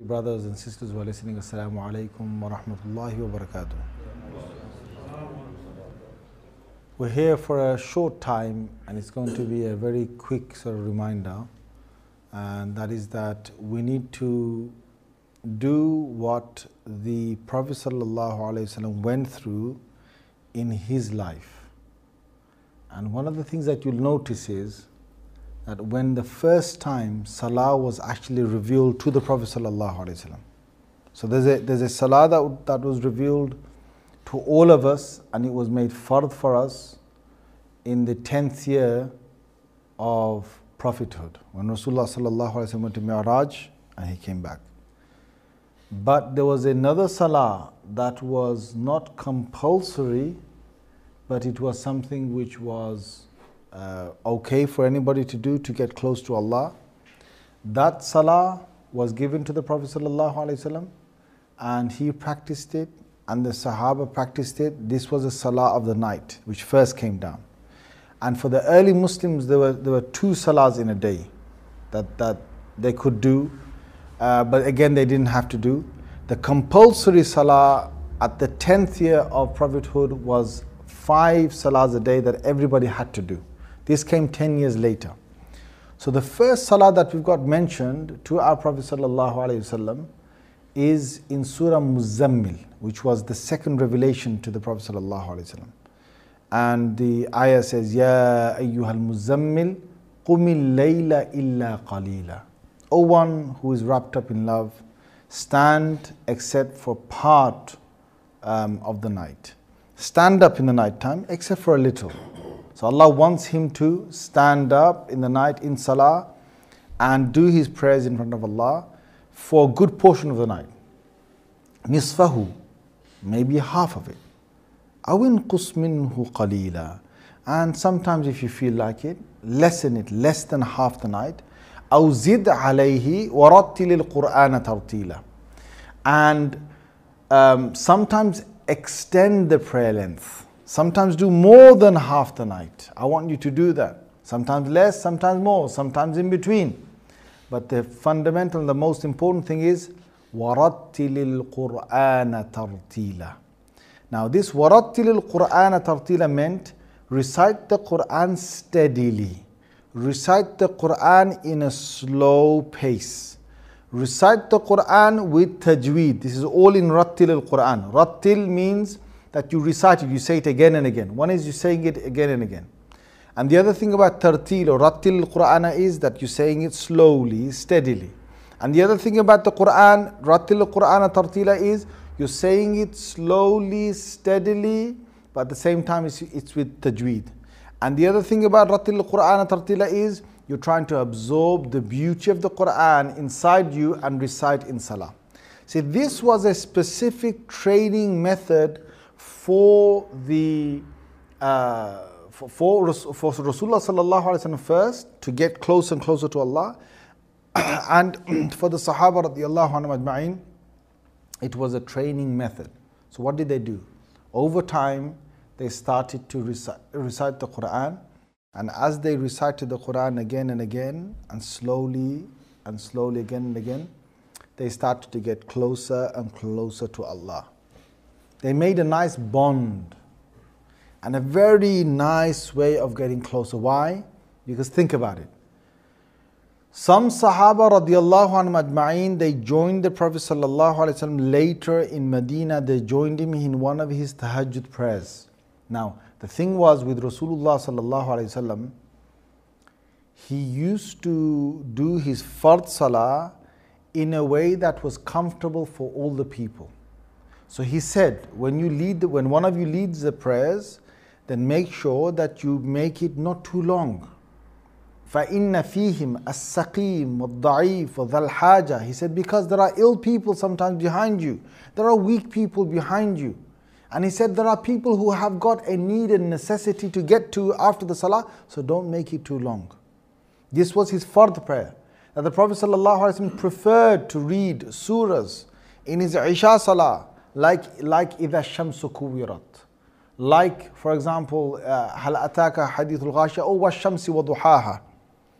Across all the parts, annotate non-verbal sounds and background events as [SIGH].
Brothers and sisters who are listening, Assalamu alaikum wa rahmatullahi wa barakatuh. We're here for a short time and it's going to be a very quick sort of reminder, and that is that we need to do what the Prophet went through in his life. And one of the things that you'll notice is that when the first time Salah was actually revealed to the Prophet. So there's a, there's a Salah that, that was revealed to all of us and it was made fard for us in the 10th year of prophethood when Rasulullah went to Mi'raj and he came back. But there was another Salah that was not compulsory but it was something which was uh, okay for anybody to do to get close to Allah. That salah was given to the Prophet ﷺ and he practiced it and the Sahaba practiced it. This was a salah of the night which first came down. And for the early Muslims, there were, there were two salahs in a day that, that they could do, uh, but again, they didn't have to do. The compulsory salah at the 10th year of prophethood was five salahs a day that everybody had to do. This came 10 years later. So the first salah that we've got mentioned to our Prophet sallallahu alaihi ﷺ is in Surah Muzammil, which was the second revelation to the Prophet sallallahu alaihi ﷺ. And the ayah says, Ya ayyuhal muzammil, qumil layla illa qalila. O one who is wrapped up in love, stand except for part um, of the night. Stand up in the night time except for a little. So Allah wants him to stand up in the night in salah and do his prayers in front of Allah for a good portion of the night. Nisfahu, maybe half of it. Awin minhu qalila. And sometimes if you feel like it, lessen it less than half the night. أو زد عليه ورتل القرآن ترتيلا. And um, sometimes extend the prayer length. Sometimes do more than half the night. I want you to do that. Sometimes less, sometimes more, sometimes in between. But the fundamental, the most important thing is وَرَتِّلِ الْقُرْآنَ تَرْتِيلًا Now this وَرَتِّلِ الْقُرْآنَ تَرْتِيلًا meant recite the Quran steadily. Recite the Quran in a slow pace. Recite the Quran with tajweed. This is all in Rattil al-Quran. Rattil means that you recite it, you say it again and again. One is you're saying it again and again. And the other thing about tartil or rattil Quran is that you're saying it slowly, steadily. And the other thing about the Quran, rattil Quran tartila is you're saying it slowly, steadily, but at the same time it's, it's with tajweed. And the other thing about rattil Quran tartila is you're trying to absorb the beauty of the Quran inside you and recite in salah. See, this was a specific training method for the uh, for, for, for Rasulullah sallallahu alaihi wasallam first to get closer and closer to Allah, [COUGHS] and [COUGHS] for the Sahaba radiallahu ajma'in, it was a training method. So what did they do? Over time, they started to recite, recite the Quran, and as they recited the Quran again and again, and slowly and slowly again and again, they started to get closer and closer to Allah. They made a nice bond and a very nice way of getting closer. Why? Because think about it. Some Sahaba radiallahu ajma'in, they joined the Prophet sallallahu alaihi wasallam later in Medina. They joined him in one of his tahajjud prayers. Now, the thing was with Rasulullah sallallahu alaihi wasallam, he used to do his fard salah in a way that was comfortable for all the people. So he said, when you lead, when one of you leads the prayers, then make sure that you make it not too long. فَإِنَّ فِيهِمْ السَّقِيمُ وَالضَّعِيفُ الْحَاجَةِ He said, because there are ill people sometimes behind you. There are weak people behind you. And he said, there are people who have got a need and necessity to get to after the salah, so don't make it too long. This was his fard prayer. Now the Prophet ﷺ preferred to read surahs in his Isha salah like, like إِذَا الشَّمْسُ كُوِّرَتْ like, for example, هل أتاك حديث الغاشية أو والشمس وضحاها.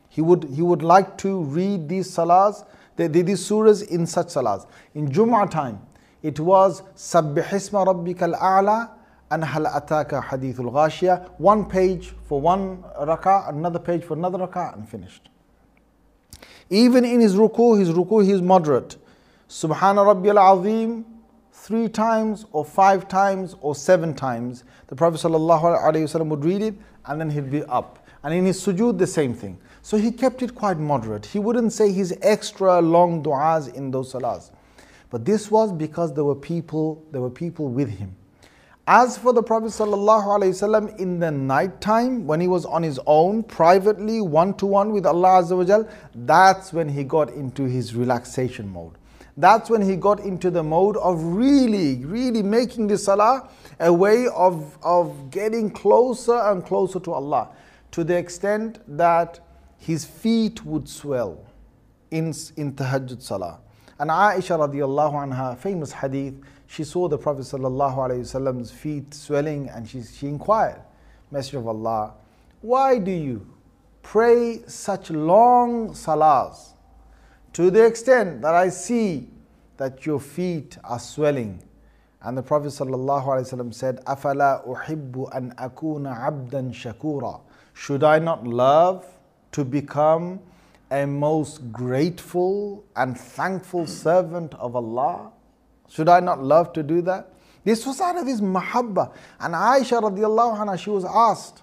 He would, he would like to read these salahs they did these surahs in such salahs. In Jum'ah time, it was Sabbih isma rabbika al-a'la and Hal ataka hadithul ghashiyah. One page for one rak'ah, another page for another rak'ah, and finished. Even in his ruku, his ruku, he is moderate. Subhana Rabbiyal Azim, three times or five times or seven times. The Prophet ﷺ would read it and then he'd be up. And in his sujood, the same thing. So he kept it quite moderate. He wouldn't say his extra long du'as in those salahs. But this was because there were people, there were people with him. As for the Prophet ﷺ in the night time, when he was on his own, privately, one to one with Allah Azza wa that's when he got into his relaxation mode. That's when he got into the mode of really, really making the salah a way of, of getting closer and closer to Allah to the extent that his feet would swell in, in tahajjud salah. And Aisha radiallahu anha, famous hadith, she saw the Prophet sallallahu alayhi Wasallam's feet swelling and she, she inquired, Messenger of Allah, why do you pray such long salahs to the extent that I see that your feet are swelling? And the Prophet ﷺ said, أَفَلَا أُحِبُّ أَنْ أَكُونَ عَبْدًا شَكُورًا Should I not love to become a most grateful and thankful servant of Allah? Should I not love to do that? This was out of his mahabba. And Aisha radiallahu anha, she was asked,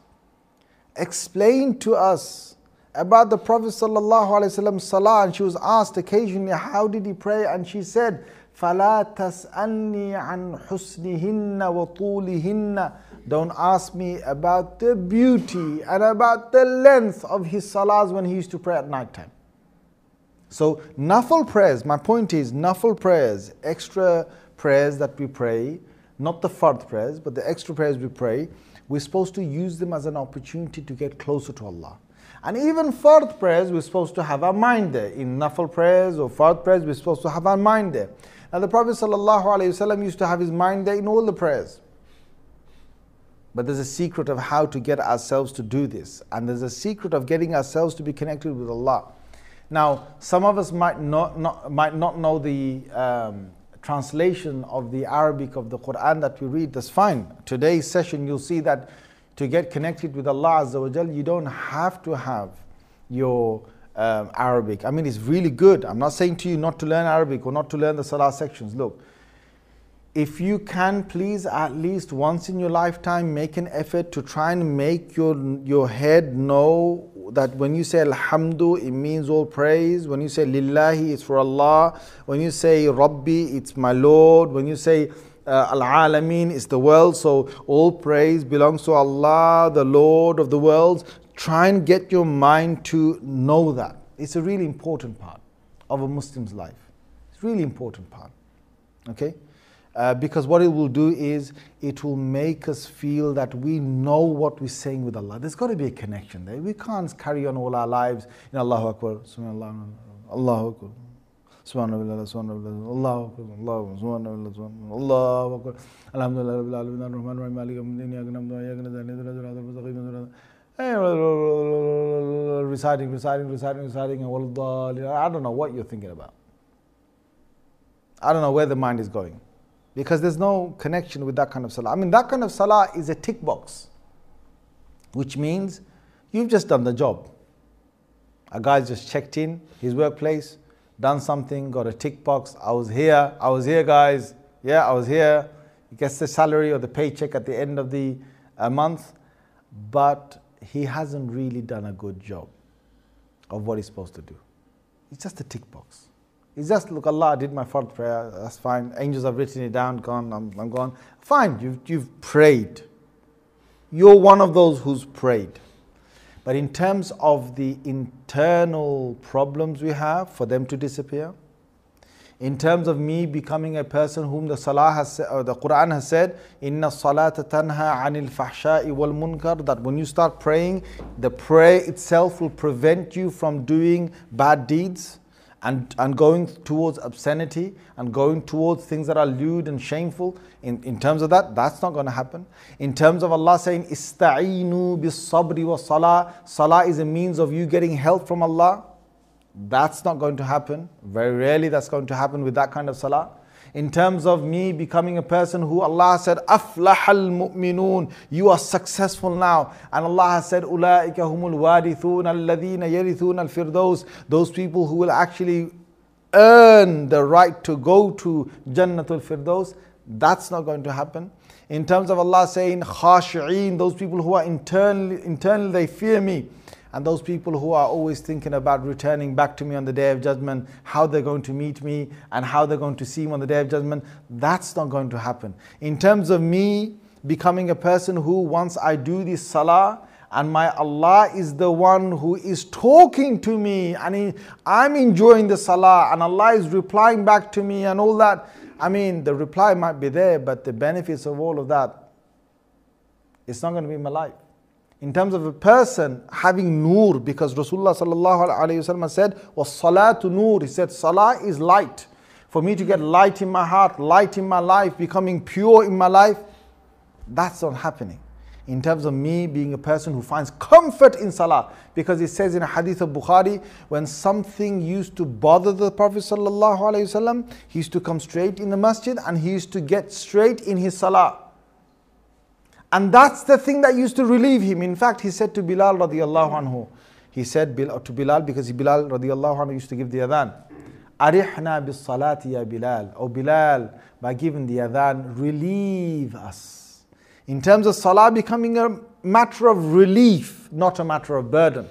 explain to us about the Prophet sallallahu alaihi wasallam salah. And she was asked occasionally, how did he pray? And she said, فَلَا تَسْأَلْنِي عَنْ حُسْنِهِنَّ وَطُولِهِنَّ Don't ask me about the beauty and about the length of his salahs when he used to pray at night time. So, nafal prayers, my point is, nafal prayers, extra prayers that we pray, not the fard prayers, but the extra prayers we pray, we're supposed to use them as an opportunity to get closer to Allah. And even fard prayers, we're supposed to have our mind there. In nafal prayers or fard prayers, we're supposed to have our mind there. And the Prophet ﷺ used to have his mind there in all the prayers. But there's a secret of how to get ourselves to do this. And there's a secret of getting ourselves to be connected with Allah. Now, some of us might not, not might not know the um, translation of the Arabic of the Quran that we read. That's fine. Today's session, you'll see that to get connected with Allah Azza wa Jal, you don't have to have your um, Arabic. I mean, it's really good. I'm not saying to you not to learn Arabic or not to learn the Salah sections. Look, if you can please at least once in your lifetime make an effort to try and make your your head know that when you say alhamdu it means all praise when you say lillahi it's for allah when you say rabbi it's my lord when you say uh, al-alamin it's the world so all praise belongs to allah the lord of the worlds try and get your mind to know that it's a really important part of a muslim's life it's a really important part okay uh, because what it will do is it will make us feel that we know what we're saying with Allah. There's got to be a connection there. We can't carry on all our lives in Allahu Akbar, Subhanallah, Allahu Akbar. Akbar, Akbar. Alhamdulillah, reciting, reciting, reciting, reciting, I don't know what you're thinking about. I don't know where the mind is going because there's no connection with that kind of salah. I mean, that kind of salah is a tick box, which means you've just done the job. A guy's just checked in his workplace, done something, got a tick box. I was here, I was here, guys. Yeah, I was here. He gets the salary or the paycheck at the end of the uh, month, but he hasn't really done a good job of what he's supposed to do. It's just a tick box. It's just, look, Allah, I did my fard prayer, that's fine. Angels have written it down, gone, I'm, I'm gone. Fine, you've, you've prayed. You're one of those who's prayed. But in terms of the internal problems we have, for them to disappear, in terms of me becoming a person whom the Salah has or the Quran has said, Inna salata tanha anil fahsha'i wal munkar, that when you start praying, the prayer itself will prevent you from doing bad deeds and, and going towards obscenity and going towards things that are lewd and shameful, in, in terms of that, that's not going to happen. In terms of Allah saying, Ista'inu bis sabri wa salah, salah is a means of you getting help from Allah. That's not going to happen. Very rarely that's going to happen with that kind of salah. In terms of me becoming a person who Allah said, Aflahal mu'minun, you are successful now. And Allah has said, Ulaika humul warithun alladhina yarithun al firdaus, those people who will actually earn the right to go to Jannatul Firdaus. That's not going to happen. In terms of Allah saying, khashi'een, those people who are internally, internally they fear me. And those people who are always thinking about returning back to me on the day of judgment, how they're going to meet me and how they're going to see me on the day of judgment, that's not going to happen. In terms of me becoming a person who, once I do this salah, and my Allah is the one who is talking to me, and he, I'm enjoying the salah, and Allah is replying back to me, and all that. I mean, the reply might be there, but the benefits of all of that, it's not going to be in my life in terms of a person having nur, because Rasulullah said, was salatu nur. He said, salah is light. For me to get light in my heart, light in my life, becoming pure in my life, that's not happening. In terms of me being a person who finds comfort in salah, because it says in a hadith of Bukhari, when something used to bother the Prophet sallallahu he used to come straight in the masjid and he used to get straight in his salah. And that's the thing that used to relieve him. In fact, he said to Bilal radiallahu anhu, he said to Bilal because Bilal radiallahu anhu used to give the adhan. Arihna bis salati ya Bilal. Oh Bilal, by giving the adhan, relieve us. In terms of salah becoming a matter of relief, not a matter of burden.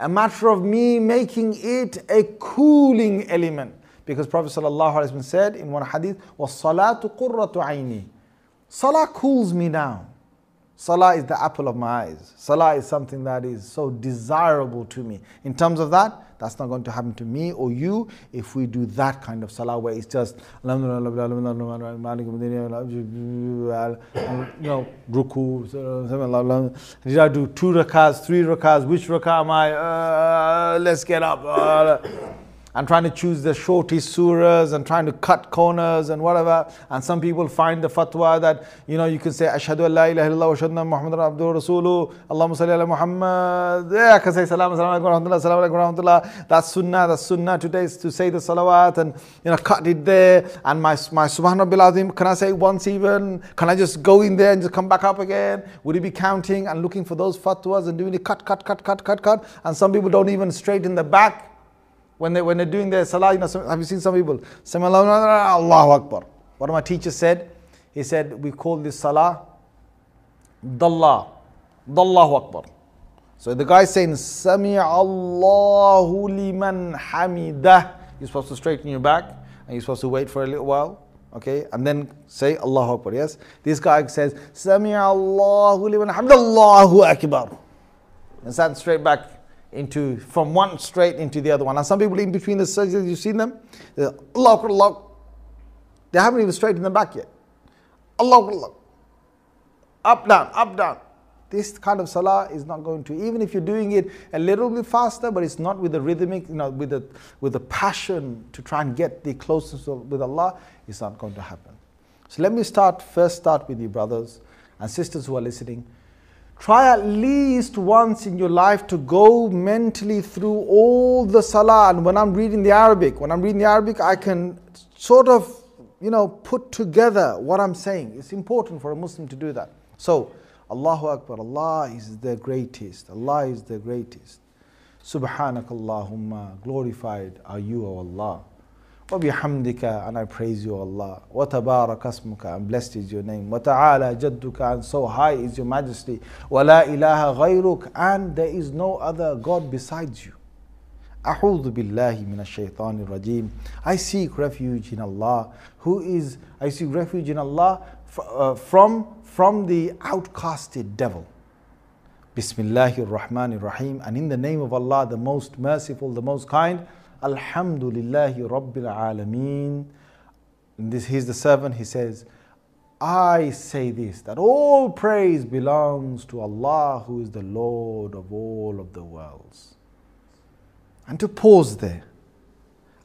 A matter of me making it a cooling element. Because Prophet ﷺ said in one hadith, وَالصَّلَاةُ قُرَّةُ عَيْنِي Salah cools me down. Salah is the apple of my eyes. Salah is something that is so desirable to me. In terms of that, that's not going to happen to me or you if we do that kind of salah where it's just you know ruku did I do two rakahs three rakahs which rakah am I uh, let's get up uh, and trying to choose the shortest surahs and trying to cut corners and whatever. And some people find the fatwa that, you know, you can say, Ashhadu an la ilaha illallah wa ashhadu Muhammad abduhu rasuluhu, Allahumma salli ala Muhammad. Yeah, I can say salam, salam alaikum rahmatullah, salam alaikum rahmatullah. That's sunnah, that's sunnah today is to say the salawat and, you know, cut it there. And my, my subhanallah can I say once even? Can I just go in there and just come back up again? Would he be counting and looking for those fatwas and doing it cut, cut, cut, cut, cut, cut? And some people don't even straighten the back when, they, when they're doing their salah, you know, some, have you seen some people? Allahu Akbar. One of my teachers said, he said, we call this salah Dalla. Dallahu Akbar. So the guy saying, Sami Allahu liman hamidah. You're supposed to straighten your back and you're supposed to wait for a little while. Okay, and then say Allahu Akbar. Yes, this guy says Sami Allahu liman hamidah. Allahu Akbar. And stand straight back into from one straight into the other one. And some people in between the sajdas, you've seen them. Allah Akbar, Allah. They haven't even straightened them back yet. Allah Allah. Up, down, up, down. This kind of salah is not going to, even if you're doing it a little bit faster, but it's not with the rhythmic, you know, with the with the passion to try and get the closeness with Allah, it's not going to happen. So let me start first start with you brothers and sisters who are listening. Try at least once in your life to go mentally through all the salah. And when I'm reading the Arabic, when I'm reading the Arabic, I can sort of, you know, put together what I'm saying. It's important for a Muslim to do that. So, Allahu Akbar, Allah is the greatest. Allah is the greatest. Subhanakallahumma, glorified are you, O Allah. وبحمدك and I praise you Allah وتبارك اسمك and blessed is your name وتعالى جدك and so high is your majesty ولا إله غيرك and there is no other God besides you أعوذ بالله من الشيطان الرجيم I seek refuge in Allah who is I seek refuge in Allah from from the outcasted devil Bismillahir Rahmanir Rahim and in the name of Allah the most merciful the most kind Alhamdulillahi Rabbil Alameen. This, he's the servant, he says, I say this, that all praise belongs to Allah who is the Lord of all of the worlds. And to pause there.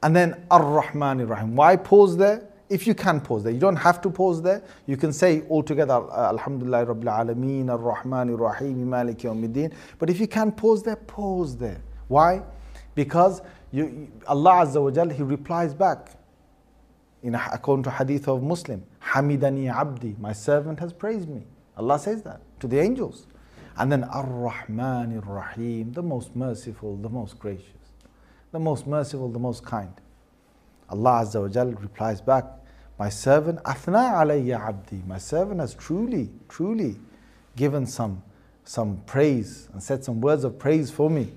And then Ar-Rahman Ar-Rahim. Why pause there? If you can pause there. You don't have to pause there. You can say altogether, uh, Alhamdulillah Rabbil Alameen, Ar-Rahman Ar-Rahim, Malik Yawmiddin. But if you can pause there, pause there. Why? Because You, Allah Azza wa Jal, He replies back. In according to hadith of Muslim, Hamidani Abdi, my servant has praised me. Allah says that to the angels. And then Ar-Rahman Ar-Rahim, the most merciful, the most gracious, the most merciful, the most kind. Allah Azza wa Jal replies back, my servant, Athna alayya abdi, my servant has truly, truly given some, some praise and said some words of praise for me.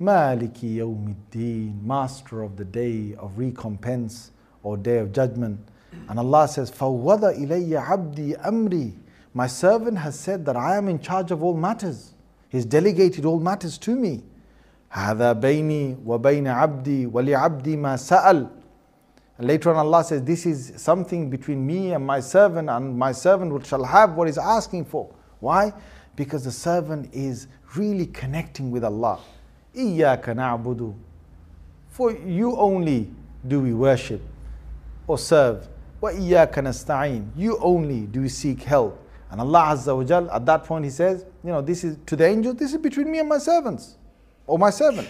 Maliki yawmiddin, master of the day of recompense or day of judgment. And Allah says, Fawwada ilayya abdi amri. My servant has said that I am in charge of all matters. He's delegated all matters to me. هذا بيني وبين عبدي ولعبدي ما سأل and later on Allah says, this is something between me and my servant and my servant shall have what he's asking for. Why? Because the servant is really connecting with Allah. Iyaka na'budu. For you only do we worship or serve. Wa iyaka nasta'in. You only do we seek help. And Allah Azza wa Jal, at that point, He says, You know, this is to the angels, this is between me and my servants, or my servant.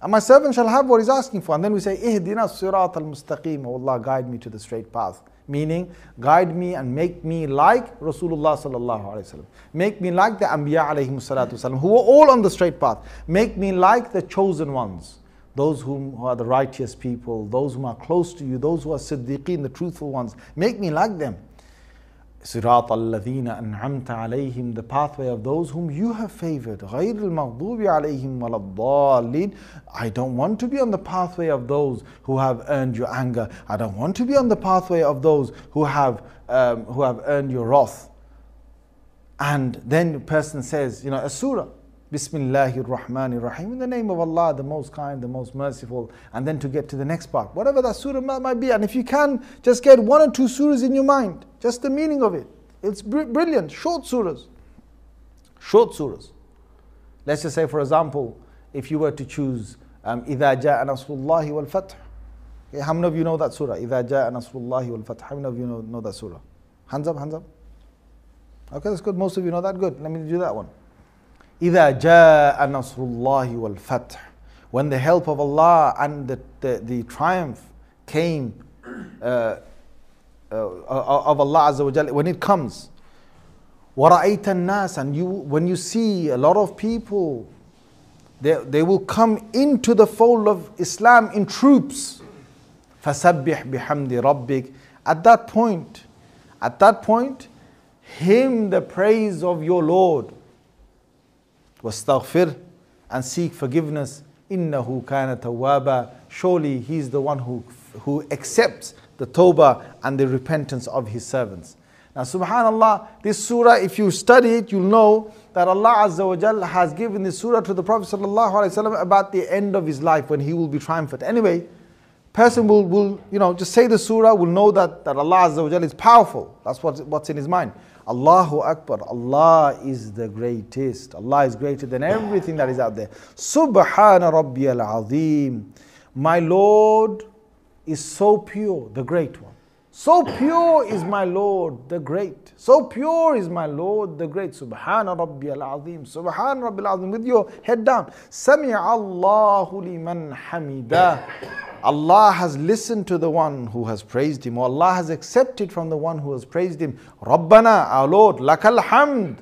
And my servant shall have what he's asking for. And then we say, Ihdina sirat al mustaqim, O Allah, guide me to the straight path. Meaning, guide me and make me like Rasulullah sallallahu alaihi wasallam. Make me like the Anbiya alayhi salatu wasallam, who are all on the straight path. Make me like the chosen ones. Those whom, who are the righteous people, those whom are close to you, those who are siddiqeen, the truthful ones. Make me like them. صراط الذين أنعمت عليهم the pathway of those whom you have favored غير المغضوب عليهم ولا الضالين I don't want to be on the pathway of those who have earned your anger I don't want to be on the pathway of those who have um, who have earned your wrath and then the person says you know a surah Bismillahir Rahmanir Rahim, in the name of Allah, the most kind, the most merciful, and then to get to the next part, whatever that surah might be. And if you can, just get one or two surahs in your mind, just the meaning of it. It's br- brilliant, short surahs. Short surahs. Let's just say, for example, if you were to choose um, إِذَا جَاءَ نَصْرُ اللَّهِ وَالْفَتْحِ okay, How many of you know that surah? إِذَا جَاءَ نَصْرُ اللَّهِ وَالْفَتْحِ How many of you know, know that surah? Hands up, hands up. Okay, that's good. Most of you know that. Good. Let me do that one. إذا جاء نصر الله والفتح when the help of Allah and the, the, the triumph came uh, uh, of Allah Azza wa Jalla, when it comes وَرَأَيْتَ النَّاسِ and you when you see a lot of people they, they will come into the fold of Islam in troops فَسَبِّحْ بِحَمْدِ رَبِّكَ at that point at that point hymn the praise of your Lord wastaghfir, and seek forgiveness. Innahu kana tawwaba. Surely he is the one who, who accepts the tawbah and the repentance of his servants. Now, subhanAllah, this surah, if you study it, you'll know that Allah Azza wa Jal has given this surah to the Prophet ﷺ about the end of his life when he will be triumphant. Anyway, person will, will you know, just say the surah, will know that, that Allah Azza wa Jal is powerful. That's what, what's in his mind. Allahu Akbar. Allah is the greatest. Allah is greater than everything that is out there. Subhana Rabbiyal Azim. My Lord is so pure, the great one. So pure is my Lord, the great. So pure is my Lord, the great. Subhana Rabbiyal Azim. Subhana Rabbiyal Azim. With your head down. Sami Allahu liman hamida. Allah has listened to the one who has praised him, or Allah has accepted from the one who has praised him. Rabbana, our Lord, lakal hamd.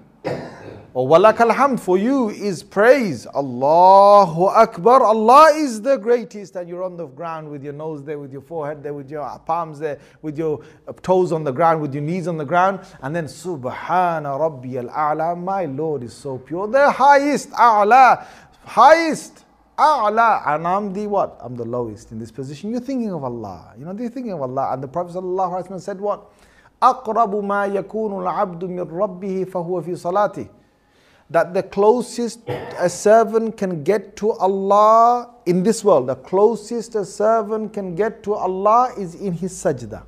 Or walakal hamd, for you is praise. Allahu Akbar. Allah is the greatest. And you're on the ground with your nose there, with your forehead there, with your palms there, with your toes on the ground, with your knees on the ground. And then Subhana Rabbi al A'la. My Lord is so pure. The highest, A'la, highest. A'la, and I'm the what? I'm the lowest in this position. You're thinking of Allah. You know, you're thinking of Allah. And the Prophet ﷺ said what? أقرب ما يكون العبد من ربه فهو في صلاته that the closest a servant can get to Allah in this world, the closest a servant can get to Allah is in his sajda.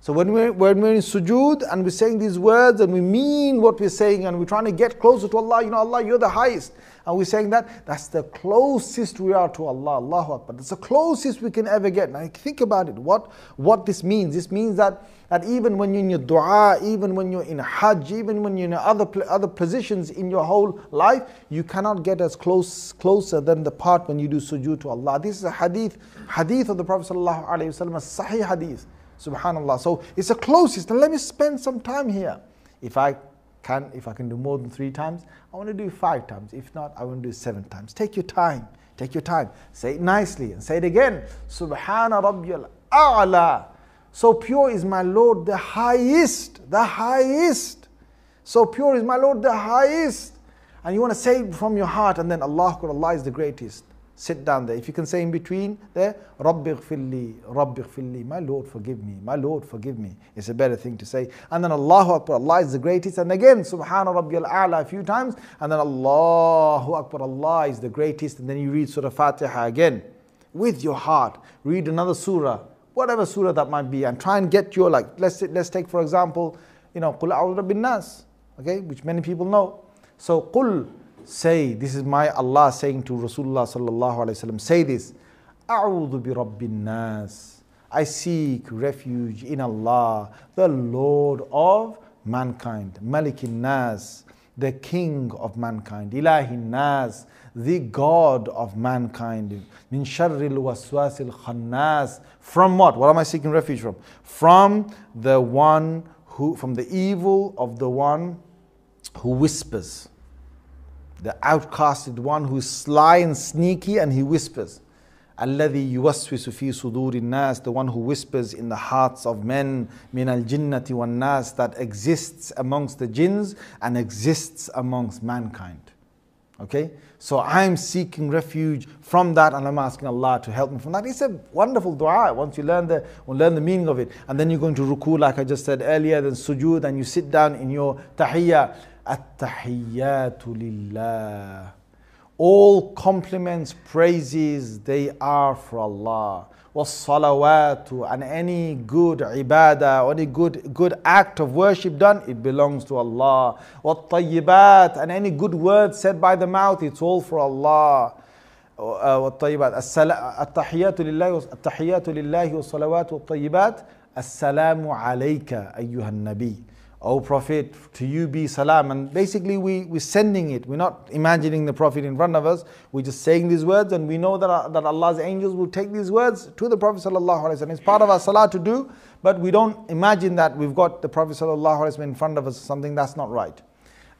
So when we're, when we're in sujood and we're saying these words and we mean what we're saying and we're trying to get closer to Allah, you know, Allah, you're the highest. And we're saying that, that's the closest we are to Allah, Allahu Akbar. That's the closest we can ever get. Now think about it, what, what this means. This means that, that even when you're in your dua, even when you're in hajj, even when you're in other, other positions in your whole life, you cannot get as close, closer than the part when you do sujood to Allah. This is a hadith, hadith of the Prophet Sallallahu Alaihi Wasallam, a sahih hadith. Subhanallah. So it's the closest. And let me spend some time here. If I can, if I can do more than three times, I want to do five times. If not, I want to do seven times. Take your time. Take your time. Say it nicely and say it again. Subhana Rabbiyal A'la. So pure is my Lord the highest. The highest. So pure is my Lord the highest. And you want to say it from your heart, and then Allah, Allah is the greatest sit down there. If you can say in between there, Rabbi ghfirli, Rabbi my Lord forgive me, my Lord forgive me. It's a better thing to say. And then Allahu Akbar, Allah is the greatest. And again, Subhana Rabbi al-A'la a few times. And then Allahu Akbar, Allah is the greatest. And then you read Surah Fatiha again with your heart. Read another surah, whatever surah that might be, and try and get your, like, let's, let's take for example, you know, Qul bin Nas, okay, which many people know. So, Qul Say, this is my Allah saying to Rasulullah sallallahu alayhi wasallam, say this. A'udhu bi Rabbin Nas. I seek refuge in Allah, the Lord of mankind. Malikin Nas, the King of mankind. Ilahi Nas, the God of mankind. Min sharril waswasil khannas. From what? What am I seeking refuge from? From the one who, from the evil of the one who whispers the outcasted one who is sly and sneaky and he whispers. الذي يوسوس في صدور الناس the one who whispers in the hearts of men من الجنة والناس that exists amongst the jinns and exists amongst mankind okay so I'm seeking refuge from that and I'm asking Allah to help me from that it's a wonderful dua once you learn the learn the meaning of it and then you're going to ruku like I just said earlier then sujood and you sit down in your tahiyyah التحيات لله all compliments, praises, they are for Allah. والصلوات and any good ibadah, any good, good act of worship done, it belongs to Allah. والطيبات and any good word said by the mouth, it's all for Allah. والطيبات التحيات لله التحيات لله والصلوات والطيبات السلام عليك أيها النبي O Prophet, to you be salam. And basically, we, we're sending it. We're not imagining the Prophet in front of us. We're just saying these words, and we know that, uh, that Allah's angels will take these words to the Prophet. It's part of our salah to do, but we don't imagine that we've got the Prophet in front of us, something that's not right.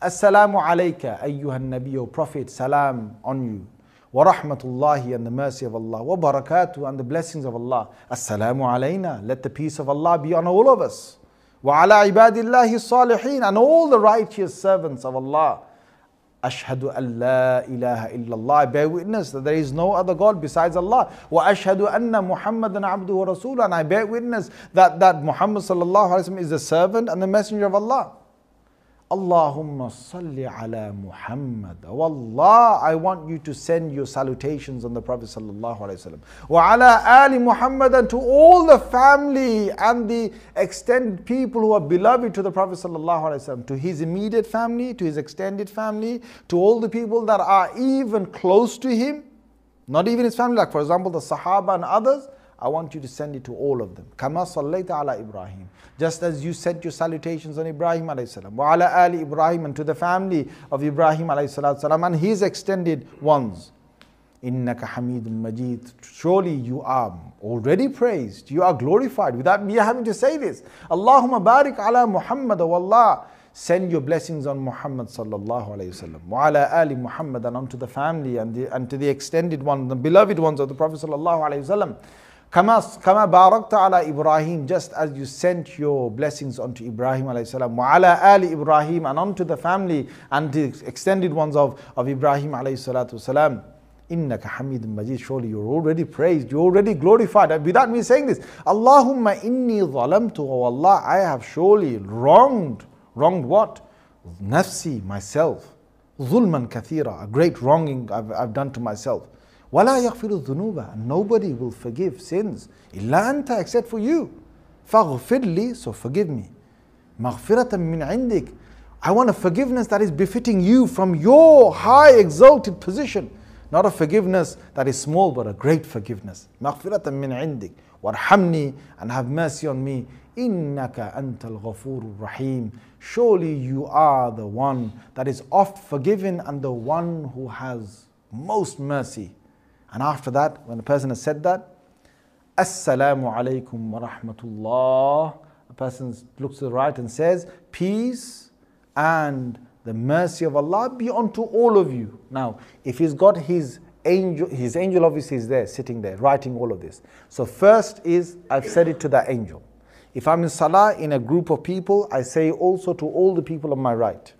Assalamu alayka, ayyuhan nabi, O Prophet, salam on you. Wa rahmatullahi and the mercy of Allah. Wa barakatuh and the blessings of Allah. Assalamu alayna, let the peace of Allah be on all of us. وعلى عباد الله الصالحين and all the righteous servants of Allah. أشهد أن لا إله إلا الله. I bear witness that there is no other God besides Allah. وأشهد أن محمدا عبده ورسوله. And I bear witness that, that Muhammad صلى الله عليه وسلم is the servant and the messenger of Allah. Allahumma salli ala Muhammad. Oh Allah, I want you to send your salutations on the Prophet sallallahu alaihi wasallam. Wa ala ali Muhammad and to all the family and the extended people who are beloved to the Prophet sallallahu alaihi wasallam, to his immediate family, to his extended family, to all the people that are even close to him, not even his family, like for example the Sahaba and others. I want you to send it to all of them. Kama sallaita ala Ibrahim. Just as you sent your salutations on Ibrahim alayhi salam. Wa ala ali Ibrahim and to the family of Ibrahim alayhi salam and his extended ones. Innaka Hamidun Majid. Surely you are already praised. You are glorified without me having to say this. Allahumma barik ala Muhammad. O Allah, send your blessings on Muhammad sallallahu alayhi wasallam. Wa ala ali Muhammad and unto the family and, the, and to the extended ones, the beloved ones of the Prophet sallallahu alayhi wasallam. Kama, barakta ala Ibrahim, just as you sent your blessings onto Ibrahim alayhi salam, wa ala ali Ibrahim, and onto the family and the extended ones of, of Ibrahim alayhi salatu salam. Innaka Hamidun Majid, surely you're already praised, you're already glorified. Without me saying this, Allahumma inni zalamtu, oh Allah, I have surely wronged. Wronged what? Nafsi, myself. Zulman kathira, a great wronging I've, I've done to myself. وَلَا يَغْفِرُ الذُّنُوبَ Nobody will forgive sins. إِلَّا أَنْتَ except for you. فاغفر لي, so forgive me. مغفرة من عندك. I want a forgiveness that is befitting you from your high exalted position. Not a forgiveness that is small, but a great forgiveness. مغفرة من عندك. وارحمني and have mercy on me. إنك أنت الغفور الرحيم. Surely you are the one that is oft forgiven and the one who has most mercy. And after that, when the person has said that, Assalamu alaikum wa rahmatullah. A person looks to the right and says, Peace and the mercy of Allah be unto all of you. Now, if he's got his angel, his angel obviously is there, sitting there, writing all of this. So, first is I've said it to that angel. If I'm in salah in a group of people, I say also to all the people on my right.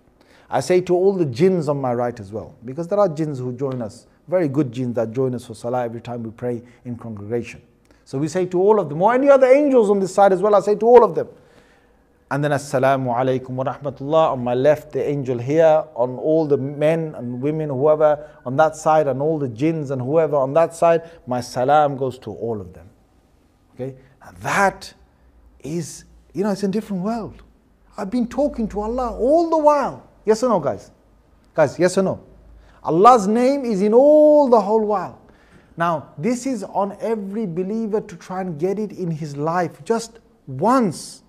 I say to all the jinns on my right as well, because there are jinns who join us, very good jinns that join us for salah every time we pray in congregation. So we say to all of them, or any other angels on this side as well, I say to all of them. And then Assalamu alaikum wa rahmatullah on my left, the angel here, on all the men and women, whoever on that side, and all the jinns and whoever on that side, my salam goes to all of them. Okay? And that is, you know, it's a different world. I've been talking to Allah all the while. Yes or no, guys? Guys, yes or no? Allah's name is in all the whole world. Now, this is on every believer to try and get it in his life just once.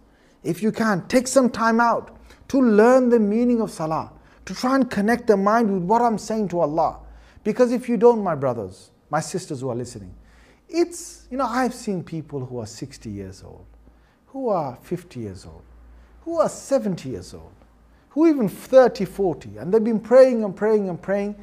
If you can, take some time out to learn the meaning of salah, to try and connect the mind with what I'm saying to Allah. Because if you don't, my brothers, my sisters who are listening, it's, you know, I've seen people who are 60 years old, who are 50 years old, who are 70 years old, who even 30, 40, and they've been praying and praying and praying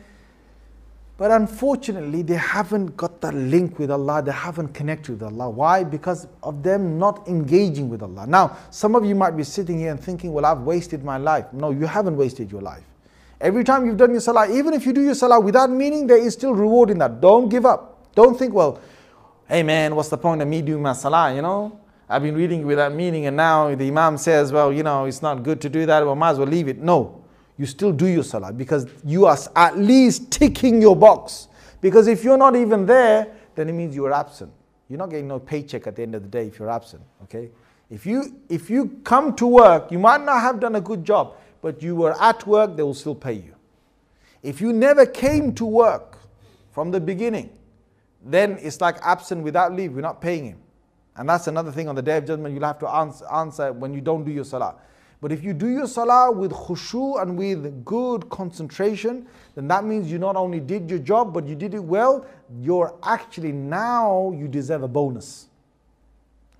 but unfortunately, they haven't got that link with Allah, they haven't connected with Allah. Why? Because of them not engaging with Allah. Now, some of you might be sitting here and thinking, well, I've wasted my life. No, you haven't wasted your life. Every time you've done your salah, even if you do your salah without meaning, there is still reward in that. Don't give up. Don't think, well, hey man, what's the point of me doing my salah, you know? I've been reading without meaning and now the Imam says, well, you know, it's not good to do that, well, might as well leave it. No you still do your salah because you are at least ticking your box. Because if you're not even there, then it means you are absent. You're not getting no paycheck at the end of the day if you're absent. Okay? If you if you come to work, you might not have done a good job, but you were at work, they will still pay you. If you never came to work from the beginning, then it's like absent without leave. We're not paying him. And that's another thing on the day of judgment you'll have to answer, when you don't do your salah. But if you do your salah with khushu and with good concentration, then that means you not only did your job, but you did it well. You're actually now, you deserve a bonus.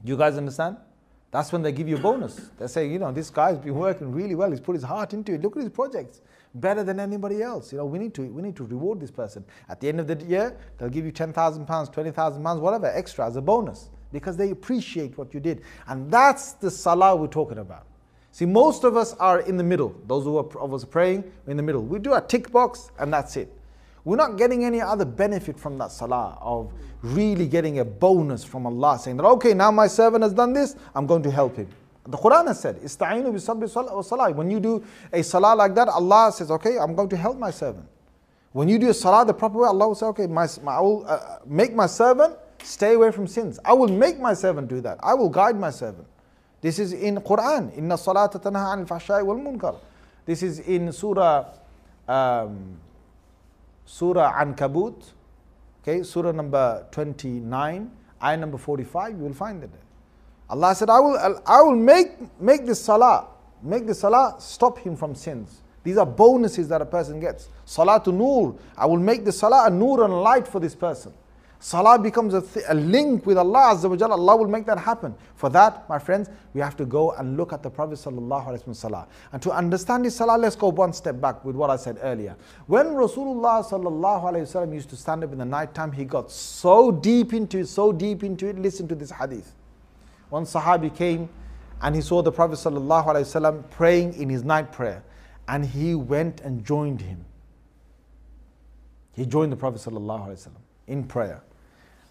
Do you guys understand? That's when they give you a bonus. They say, you know, this guy's been working really well. He's put his heart into it. Look at his projects. Better than anybody else. You know, we need to we need to reward this person. At the end of the year, they'll give you ten thousand pounds, twenty thousand pounds, whatever extra as a bonus because they appreciate what you did. And that's the salah we're talking about. See, most of us are in the middle. Those who are of us praying, we're in the middle. We do a tick box and that's it. We're not getting any other benefit from that salah of really getting a bonus from Allah saying that, okay, now my servant has done this, I'm going to help him. The Quran has said, Ista'inu bi salah. When you do a salah like that, Allah says, okay, I'm going to help my servant. When you do a salah the proper way, Allah will say, okay, my, my I will uh, make my servant stay away from sins. I will make my servant do that. I will guide my servant. This is in Quran. Inna salata tanha anil fahsha'i wal munkar. This is in Surah um, Surah Ankabut. Okay, Surah number 29, ayah number 45, you will find it. Allah said, I will, I will make, make this salah, make the salah stop him from sins. These are bonuses that a person gets. Salatu nur. I will make the salah a nur and light for this person. Salah becomes a, th- a link with Allah Azza wa Jalla. Allah will make that happen. For that, my friends, we have to go and look at the Prophet Sallallahu Alaihi Wasallam. And to understand this Salah, let's go one step back with what I said earlier. When Rasulullah Sallallahu Alaihi Wasallam used to stand up in the night time, he got so deep into it, so deep into it. Listen to this hadith. One Sahabi came and he saw the Prophet Sallallahu Alaihi Wasallam praying in his night prayer. And he went and joined him. He joined the Prophet Sallallahu Alaihi Wasallam in prayer.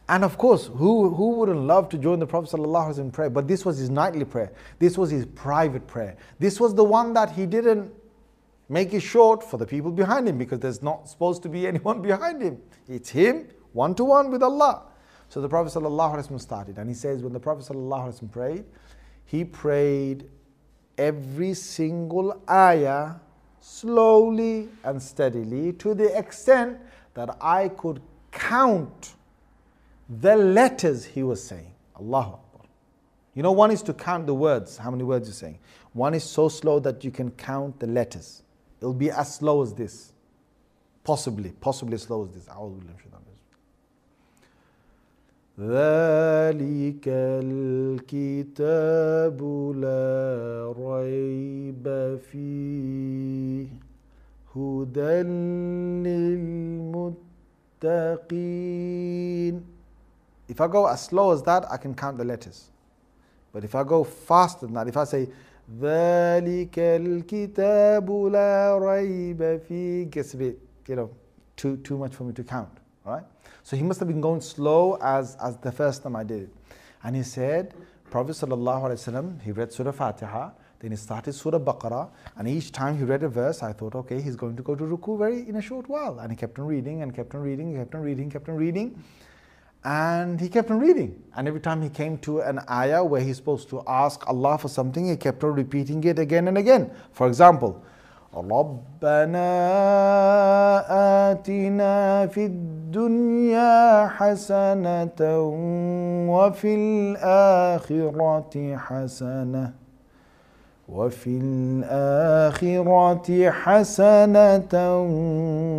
And of course, who, who wouldn't love to join the Prophet ﷺ in prayer? But this was his nightly prayer. This was his private prayer. This was the one that he didn't make it short for the people behind him because there's not supposed to be anyone [LAUGHS] behind him. It's him one to one with Allah. So the Prophet ﷺ started, and he says when the Prophet ﷺ prayed, he prayed every single ayah slowly and steadily to the extent that I could count the letters he was saying. Allahu Akbar. You know, one is to count the words, how many words you're saying. One is so slow that you can count the letters. It'll be as slow as this. Possibly, possibly as slow as this. ذلك الكتاب لا ريب فيه هدى للمتقين If I go as slow as that, I can count the letters. But if I go faster than that, if I say ذلك الكتاب لا ريب فيه gets a bit, you know, too, too much for me to count. All right? So he must have been going slow as, as the first time I did it. And he said, Prophet ﷺ, he read Surah Fatiha, then he started Surah Baqarah, and each time he read a verse, I thought, okay, he's going to go to Ruku very in a short while. And he kept on reading and kept on reading, kept on reading, kept on reading. And he kept on reading. And every time he came to an ayah where he's supposed to ask Allah for something, he kept on repeating it again and again. For example, ربنا آتنا في الدنيا حسنة وفي الآخرة حسنة وفي الآخرة حسنة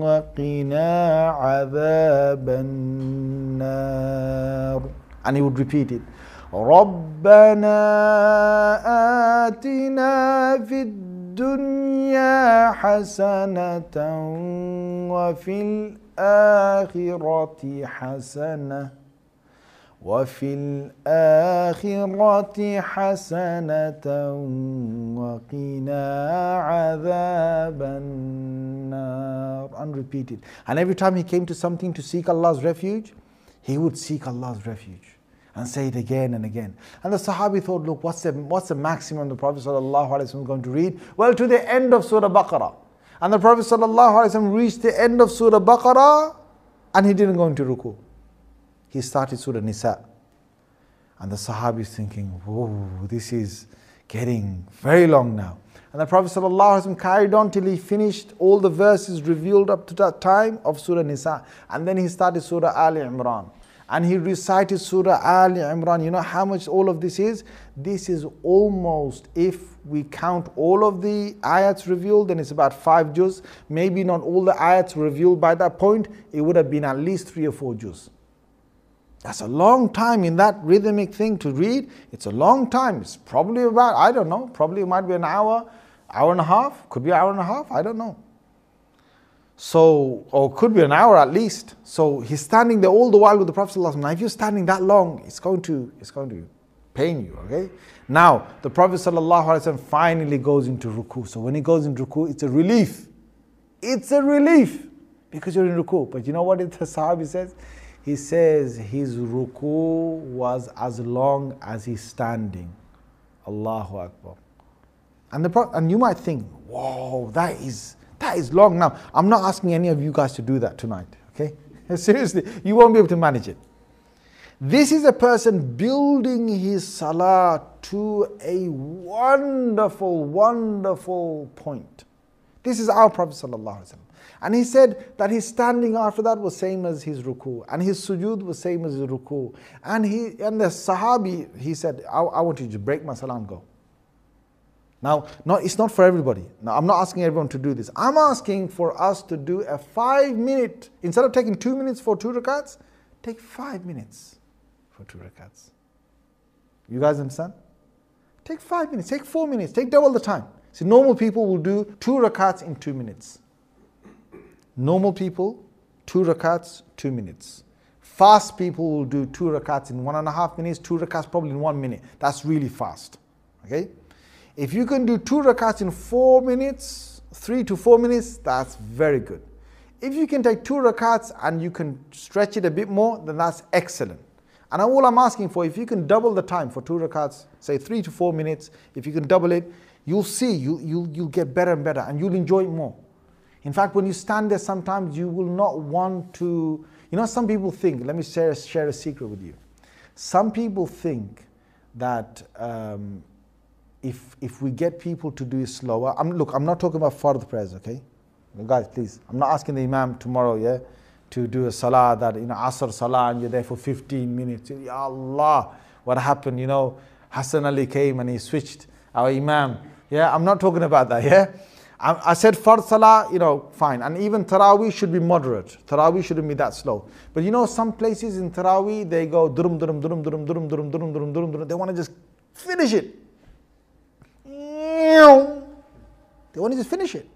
وقنا عذاب النار. And he would repeat it. ربنا آتنا في الدنيا حسنة وفي الآخرة حسنة وفي الآخرة حسنة وقنا عذاب النار unrepeated and every time he came to something to seek Allah's refuge he would seek Allah's refuge and say it again and again. And the Sahabi thought, look, what's the, what's the maximum the Prophet ﷺ is going to read? Well, to the end of Surah Baqarah. And the Prophet ﷺ reached the end of Surah Baqarah and he didn't go into ruku. He started Surah Nisa. And the Sahabi is thinking, whoa, this is getting very long now. And the Prophet carried on till he finished all the verses revealed up to that time of Surah Nisa. And then he started Surah Ali Imran and he recited Surah Al Imran. You know how much all of this is? This is almost, if we count all of the ayats revealed, then it's about five juz. Maybe not all the ayats revealed by that point, it would have been at least three or four juz. That's a long time in that rhythmic thing to read. It's a long time. It's probably about, I don't know, probably it might be an hour, hour and a half, could be an hour and a half, I don't know. So, or could be an hour at least. So he's standing there all the while with the Prophet. Now, if you're standing that long, it's going to it's going to pain you. Okay. Now the Prophet finally goes into ruku. So when he goes into ruku, it's a relief. It's a relief because you're in ruku. But you know what the Sahabi says? He says his ruku was as long as he's standing. Allahu Akbar. And the and you might think, whoa, that is that is long. Now, I'm not asking any of you guys to do that tonight, okay? [LAUGHS] Seriously, you won't be able to manage it. This is a person building his salah to a wonderful, wonderful point. This is our Prophet ﷺ. And he said that his standing after that was same as his ruku, and his sujood was same as his ruku. And he and the Sahabi, he said, I, I want you to break my salah and go. Now, not, it's not for everybody. Now, I'm not asking everyone to do this. I'm asking for us to do a five minute, instead of taking two minutes for two rakats, take five minutes for two rakats. You guys understand? Take five minutes, take four minutes, take double the time. See, normal people will do two rakats in two minutes. Normal people, two rakats, two minutes. Fast people will do two rakats in one and a half minutes, two rakats probably in one minute. That's really fast. Okay? If you can do two rakats in four minutes, three to four minutes, that's very good. If you can take two rakats and you can stretch it a bit more, then that's excellent. And all I'm asking for, if you can double the time for two rakats, say three to four minutes, if you can double it, you'll see, you, you'll, you'll get better and better and you'll enjoy it more. In fact, when you stand there, sometimes you will not want to, You know, some people think, let me share, share a secret with you. Some people think that um, if, if we get people to do it slower, I'm, look, I'm not talking about fard prayers, okay? Guys, please, I'm not asking the Imam tomorrow, yeah, to do a salah that, you know, Asr salah and you're there for 15 minutes. Ya Allah, what happened, you know, Hassan Ali came and he switched our Imam. Yeah, I'm not talking about that, yeah? I, said fard salah, you know, fine. And even Taraweeh should be moderate. Taraweeh shouldn't be that slow. But you know, some places in Taraweeh, they go durum, durum, durum, durum, durum, durum, durum, durum, durum, durum. They want to just finish it. They want to just finish it.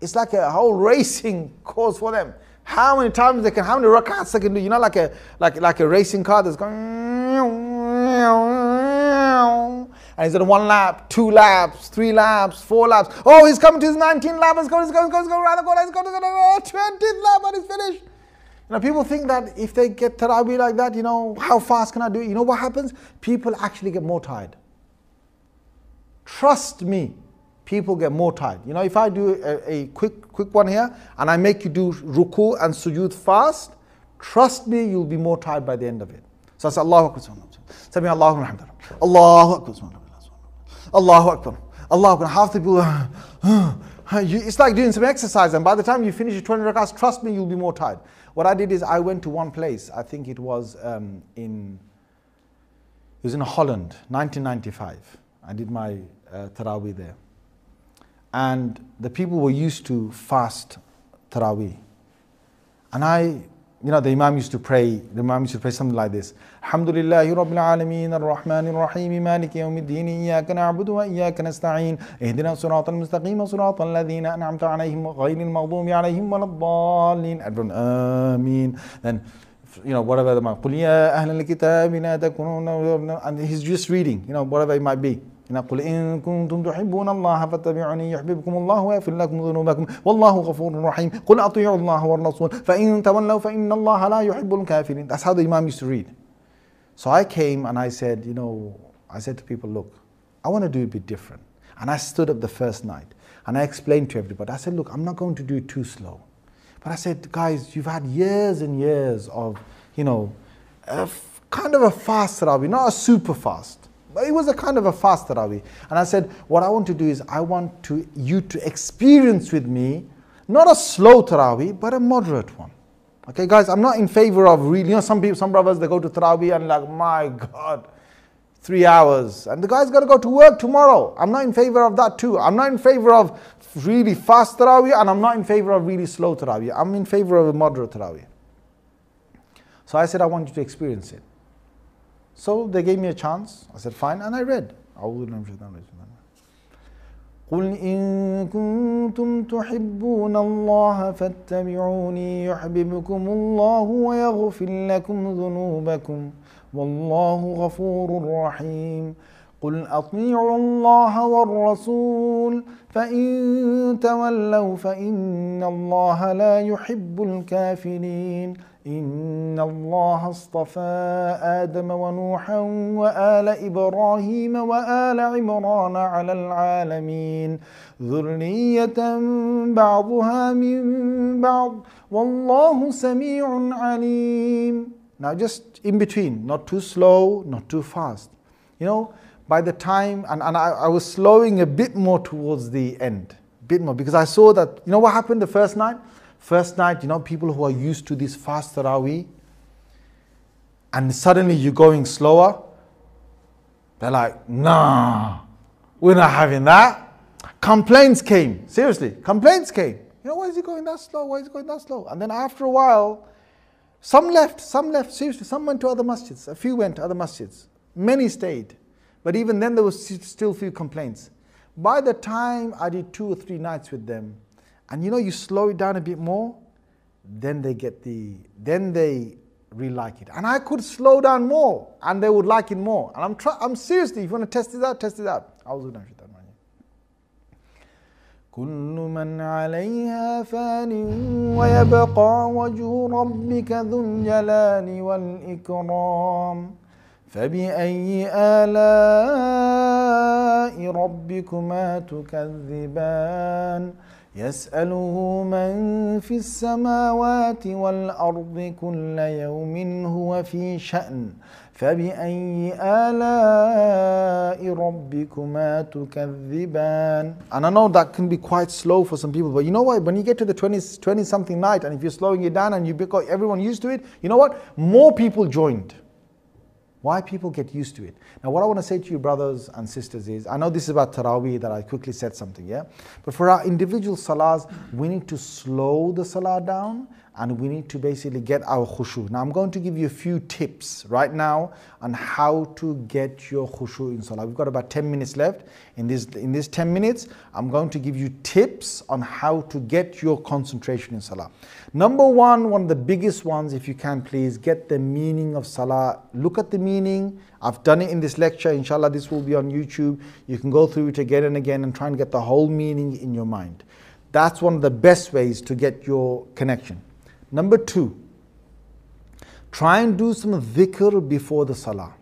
It's like a whole racing course for them. How many times they can, how many rakats they can do? You know, like a like like a racing car that's going. And he's one lap, two laps, three laps, four laps. Oh, he's coming to his 19th lap. He's going, he's going, he's going, he's going around the corner. He's going to go 20th lap and he's finished. You know, people think that if they get Taraweeh like that, you know, how fast can I do it? You know what happens? People actually get more tired. Trust me, people get more tired. You know, if I do a, a quick, quick one here and I make you do ruku and sujood fast, trust me, you'll be more tired by the end of it. So I say, Allahu Akbar. Allahu Alhamdulillah. Allahu Akbar. Allahu Akbar. Allahu Akbar. Half the people, it's like doing some exercise, and by the time you finish your 20 rakats, trust me, you'll be more tired. What I did is I went to one place, I think it was um, in, it was in Holland, 1995. I did my uh, Taraweeh there. And the people were used to fast Taraweeh. And I you know, the Imam used to pray, the Imam used to pray something like this. Alhamdulillahi Rabbil Alameen, Ar-Rahman Ar-Rahim, Maliki Yawmiddin, Iyaka na'budu wa iyaka nasta'in, Ihdina surat al-mustaqim, surat al-ladhina an'amta alayhim, ghayril maghdubi alayhim wa ad-dallin. Everyone, Ameen. Then, you know, whatever the قل يا أهل الكتاب لا تكونون and he's just reading, you know, whatever it might be. قل إن كنتم تحبون الله فاتبعوني يحببكم الله ويغفر لكم ذنوبكم والله غفور رحيم قل أطيعوا الله والرسول فإن تولوا فإن الله لا يحب الكافرين That's how the Imam used to read. So I came and I said, you know, I said to people, look, I want to do it a bit different. And I stood up the first night and I explained to everybody. I said, look, I'm not going to do it too slow. But I said, guys, you've had years and years of, you know, a kind of a fast Tarawih, not a super fast. But it was a kind of a fast Tarawih. And I said, what I want to do is I want to, you to experience with me, not a slow Tarawih, but a moderate one. Okay, guys, I'm not in favor of really, you know, some people, some brothers, they go to Tarawih and like, my God, three hours. And the guy's got to go to work tomorrow. I'm not in favor of that too. I'm not in favor of really fast Tarawih and I'm not in favor of really slow Tarawih. I'm in favor of a moderate Tarawih. So I said, I want you to experience it. So they gave me a chance. I said, fine, and I read. قل إن كنتم تحبون الله فاتبعوني يحببكم الله ويغفر لكم ذنوبكم والله غفور رحيم قل أطيعوا الله والرسول فإن تولوا فإن الله لا يحب الكافرين إن الله اصطفى آدم ونوحا وآل إبراهيم وآل عمران على العالمين ذرية بعضها من بعض والله سميع عليم Now just in between, not too slow, not too fast. You know, by the time, and, and I, I was slowing a bit more towards the end, a bit more, because I saw that, you know what happened the first night? First night, you know, people who are used to this fast Taraweeh, and suddenly you're going slower, they're like, nah, we're not having that. Complaints came, seriously, complaints came. You know, why is he going that slow? Why is he going that slow? And then after a while, some left, some left, seriously, some went to other masjids, a few went to other masjids, many stayed. But even then, there was still few complaints. By the time I did two or three nights with them, and you know, you slow it down a bit more, then they get the, then they really like it. And I could slow down more, and they would like it more. And I'm try, I'm seriously, if you want to test it out, test it out. أعوذ بالله من كل من عليها فان ويبقى وجه ربك ذو الجلال والإكرام فبأي آلاء ربكما تكذبان يسأله من في السماوات والأرض كل يوم هو في شأن فبأي آلاء ربكما تكذبان And I know that can be quite slow for some people, but you know what? When you get to the 20, 20 something night and if you're slowing it down and you become everyone used to it, you know what? More people joined. Why people get used to it. Now, what I want to say to you, brothers and sisters, is I know this is about Taraweeh that I quickly said something, yeah? But for our individual salahs, we need to slow the salah down and we need to basically get our khushu. Now, I'm going to give you a few tips right now on how to get your khushu in salah. We've got about 10 minutes left. In this, in this 10 minutes, I'm going to give you tips on how to get your concentration in salah. Number one, one of the biggest ones, if you can please, get the meaning of salah. Look at the meaning. I've done it in this lecture. Inshallah, this will be on YouTube. You can go through it again and again and try and get the whole meaning in your mind. That's one of the best ways to get your connection. Number two, try and do some dhikr before the salah.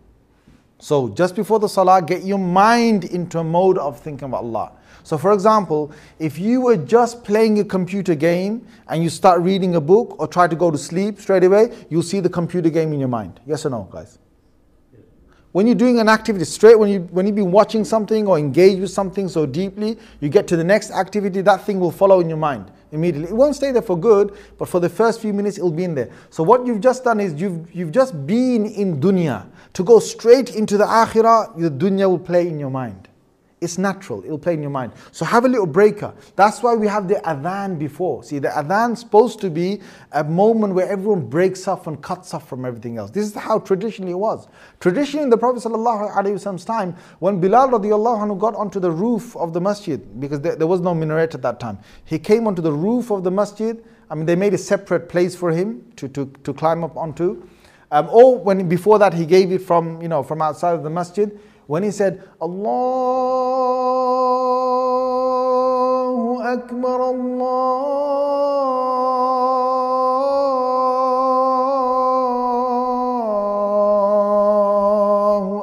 So just before the salah, get your mind into a mode of thinking about Allah. So for example, if you were just playing a computer game and you start reading a book or try to go to sleep straight away, you'll see the computer game in your mind. Yes or no, guys? When you're doing an activity, straight when you when you've been watching something or engaged with something so deeply, you get to the next activity, that thing will follow in your mind immediately. It won't stay there for good, but for the first few minutes it'll be in there. So what you've just done is you've you've just been in dunya. To go straight into the akhirah, the dunya will play in your mind. It's natural, it'll play in your mind. So have a little breaker. That's why we have the adhan before. See, the adhan's supposed to be a moment where everyone breaks off and cuts off from everything else. This is how traditionally it was. Traditionally in the Prophet Prophet's time, when Bilal anhu got onto the roof of the masjid, because there, there was no minaret at that time, he came onto the roof of the masjid. I mean, they made a separate place for him to, to, to climb up onto. Um, or when before that he gave it from, you know, from outside of the masjid when he said, Allahu Akbar, Allahu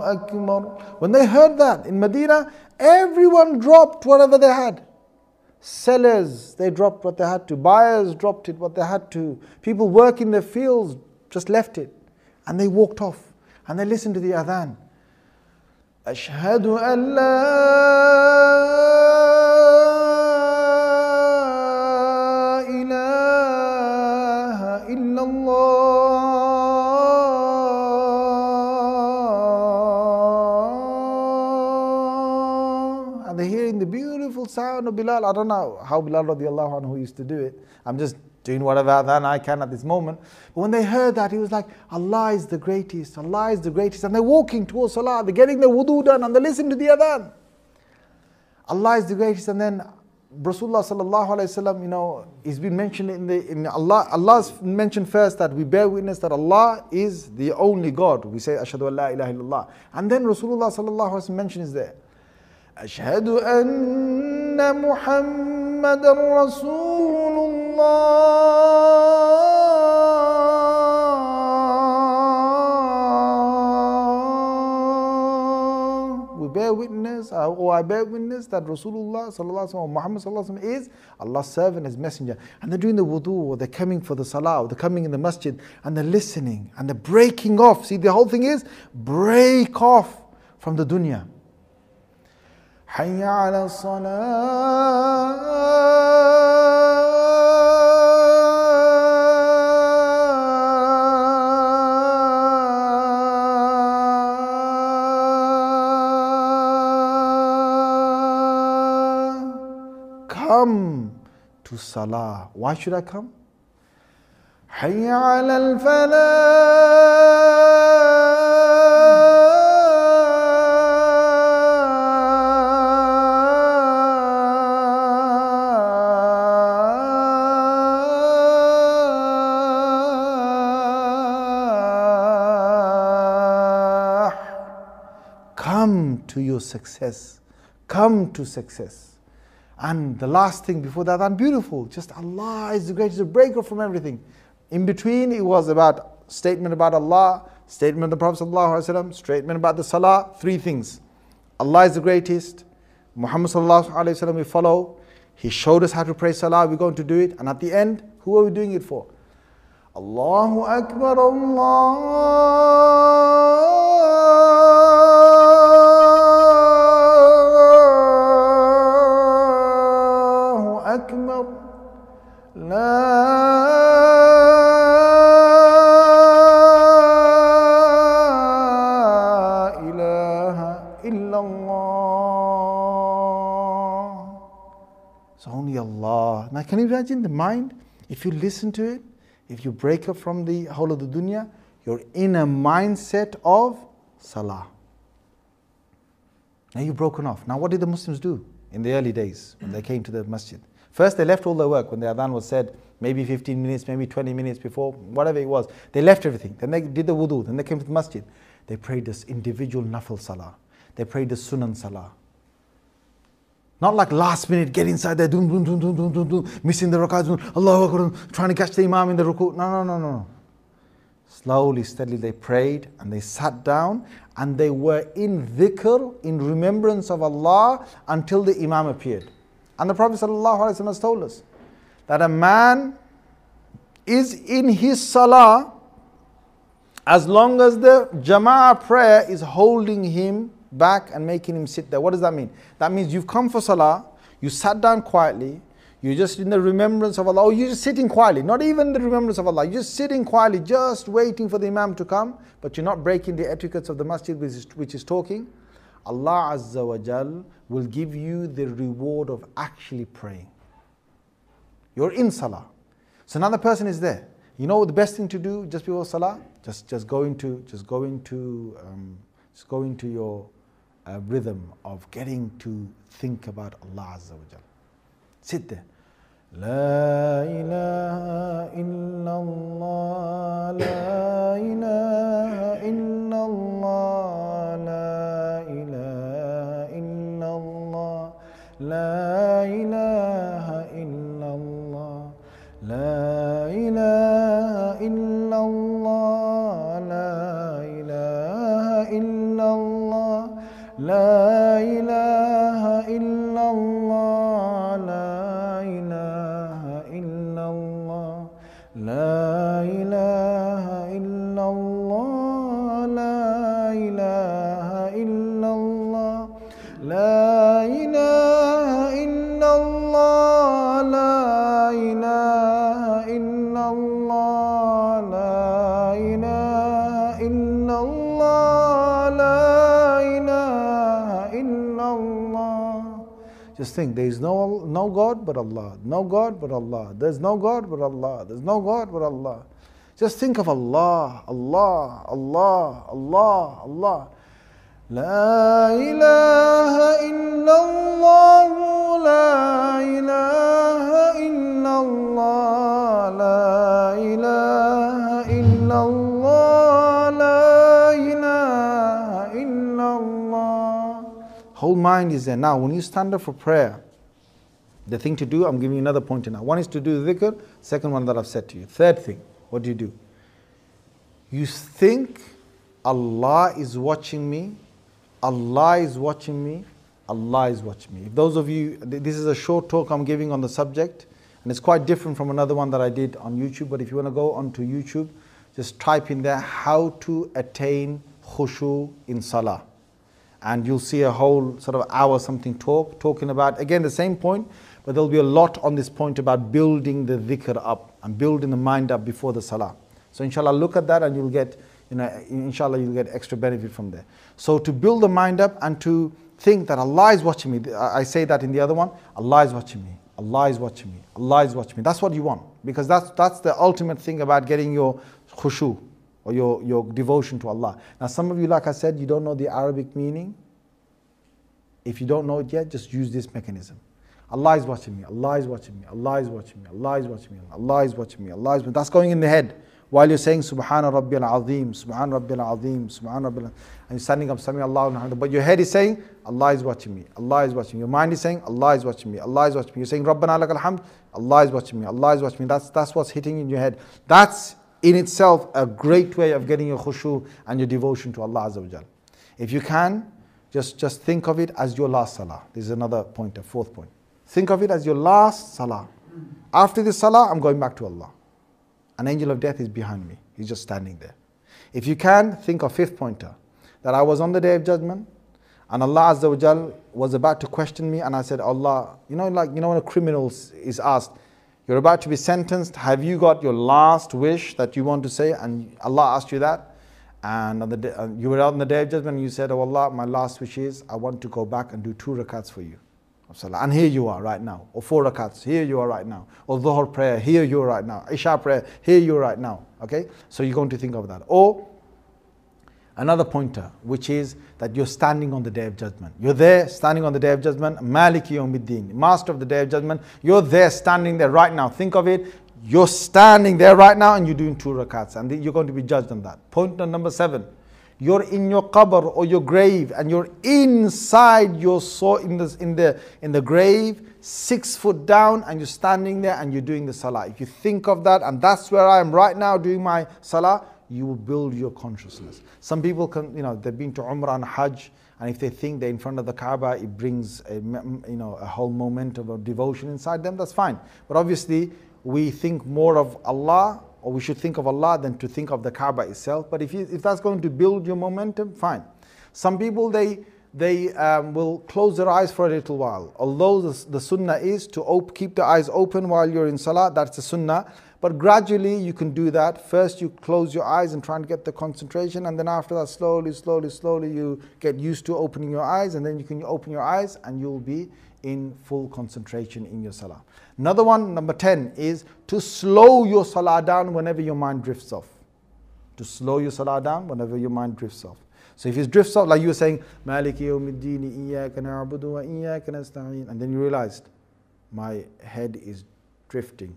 Akbar. When they heard that in Medina, everyone dropped whatever they had. Sellers, they dropped what they had to. Buyers dropped it, what they had to. People working the fields just left it. And they walked off. And they listened to the adhan. أشهد أن لا Bilal. I don't know how Bilal radiallahu anhu used to do it. I'm just doing whatever adhan I can at this moment. But when they heard that, he was like, Allah is the greatest, Allah is the greatest. And they're walking towards Salah, they're getting their wudu done, and they listen to the adhan. Allah is the greatest. And then Rasulullah sallallahu alayhi wasallam, you know, he's been mentioned in the in Allah. Allah's mentioned first that we bear witness that Allah is the only God. We say Ashhadu an la ilaha illallah, and then Rasulullah sallallahu alayhi wasallam mentions there. أشهد أن محمد رسول الله We bear witness, uh, or I bear witness that Rasulullah sallallahu alaihi Muhammad sallallahu is Allah's servant, His messenger. And they're doing the wudu, or they're coming for the salah, or they're coming in the masjid, and they're listening, and they're breaking off. See, the whole thing is break off from the dunya. حي على الصلاه come to Salah. Why should I come? حي على Come to success. Come to success. And the last thing before that, and beautiful, just Allah is the greatest, breaker from everything. In between, it was about statement about Allah, statement of the Prophet ﷺ, statement about the Salah, three things. Allah is the greatest, Muhammad ﷺ we follow, He showed us how to pray salah, we're going to do it. And at the end, who are we doing it for? Allahu Akbar, Allahu It's only Allah. Now, can you imagine the mind? If you listen to it, if you break up from the whole of the dunya, you're in a mindset of salah. Now you've broken off. Now, what did the Muslims do in the early days when they came to the masjid? First, they left all their work when the adhan was said, maybe 15 minutes, maybe 20 minutes before, whatever it was. They left everything. Then they did the wudu. Then they came to the masjid. They prayed this individual nafil salah. They prayed the sunan salah. Not like last minute, get inside there, doom, doom, doom, doom, doom, doom, doom, missing the rakats, Allahu Akbar, trying to catch the imam in the ruku. No, no, no, no. Slowly, steadily, they prayed and they sat down and they were in dhikr, in remembrance of Allah until the imam appeared. And the Prophet ﷺ has told us that a man is in his salah as long as the jama'ah prayer is holding him back and making him sit there. What does that mean? That means you've come for salah, you sat down quietly, you're just in the remembrance of Allah, or you're just sitting quietly, not even the remembrance of Allah, you're just sitting quietly, just waiting for the Imam to come, but you're not breaking the etiquettes of the masjid which is, which is talking. Allah Azza wa Jal will give you the reward of actually praying. You're in salah. So another person is there. You know the best thing to do just before salah? Just just go into just go into um, just go into your uh, rhythm of getting to think about Allah Azza wa Jal. Sit there. لا إله إلا الله لا إله إلا الله لا إله إلا الله لا إله إلا الله لا Just think, there is no, no God but Allah, no God but Allah, there's no God but Allah, there's no God but Allah. Just think of Allah, Allah, Allah, Allah, Allah. لا إله إلا الله لا إله إلا الله لا إله Whole mind is there. Now, when you stand up for prayer, the thing to do, I'm giving you another pointer now. One is to do dhikr, second one that I've said to you. Third thing, what do you do? You think Allah is watching me, Allah is watching me, Allah is watching me. If those of you, this is a short talk I'm giving on the subject, and it's quite different from another one that I did on YouTube. But if you want to go onto YouTube, just type in there how to attain khushu in salah. And you'll see a whole sort of hour something talk, talking about, again, the same point, but there'll be a lot on this point about building the dhikr up and building the mind up before the salah. So inshallah, look at that and you'll get, you know, inshallah, you'll get extra benefit from there. So to build the mind up and to think that Allah is watching me, I say that in the other one, Allah is watching me, Allah is watching me, Allah is watching me. That's what you want because that's, that's the ultimate thing about getting your khushu or your, your devotion to Allah. Now, some of you, like I said, you don't know the Arabic meaning. If you don't know it yet, just use this mechanism. Allah is watching me, Allah is watching me, Allah is watching me, Allah is watching me, Allah is watching me, Allah is watching me. That's going in the head while you're saying Subhana Rabbil Azim, Subhana Rabbil Azim, Subhana Rabbil and you're standing up, Sami Allah, but your head is saying, Allah is watching me, Allah is watching me. Your mind is saying, Allah is watching me, Allah is watching me. You're saying, Rabbana lakal hamd, Allah is watching me, Allah is watching me. That's, that's what's hitting in your head. That's in itself a great way of getting your khushu and your devotion to Allah Azza wa If you can, just, just think of it as your last salah. This is another point, a fourth point. Think of it as your last salah. After this salah, I'm going back to Allah. An angel of death is behind me. He's just standing there. If you can, think of fifth pointer. That I was on the day of judgment and Allah Azza wa was about to question me and I said, Allah, you know, like, you know, when a criminal is asked, you're about to be sentenced, have you got your last wish that you want to say? And Allah asked you that. And day, uh, you were out on the day of judgment and you said, Oh Allah, my last wish is I want to go back and do two rakats for you. And here you are right now. Or four rakats, here you are right now. Or dhuhr prayer, here you are right now. Isha prayer, here you are right now. Okay? So you're going to think of that. Or another pointer, which is that you're standing on the day of judgment. You're there standing on the day of judgment, Maliki Yawmiddin, master of the day of judgment. You're there standing there right now. Think of it. You're standing there right now and you're doing two rakats and you're going to be judged on that. Pointer number seven you're in your qabr or your grave and you're inside your soul in the, in the, in the grave, six foot down, and you're standing there and you're doing the salah. If you think of that, and that's where I am right now doing my salah, you will build your consciousness. Some people can, you know, they've been to Umrah and Hajj, and if they think they're in front of the Kaaba, it brings a, you know, a whole momentum of devotion inside them, that's fine. But obviously, we think more of Allah or we should think of Allah than to think of the Kaaba itself. But if, you, if that's going to build your momentum, fine. Some people, they, they um, will close their eyes for a little while. Although the, the sunnah is to op- keep the eyes open while you're in salah, that's the sunnah. But gradually you can do that. First you close your eyes and try and get the concentration, and then after that, slowly, slowly, slowly, you get used to opening your eyes, and then you can open your eyes and you'll be in full concentration in your salah. Another one, number 10, is to slow your salah down whenever your mind drifts off. To slow your salah down whenever your mind drifts off. So if it drifts off, like you were saying, Maliki yawmiddini iyaka na'budu wa iyaka nasta'in, and then you realized, my head is drifting.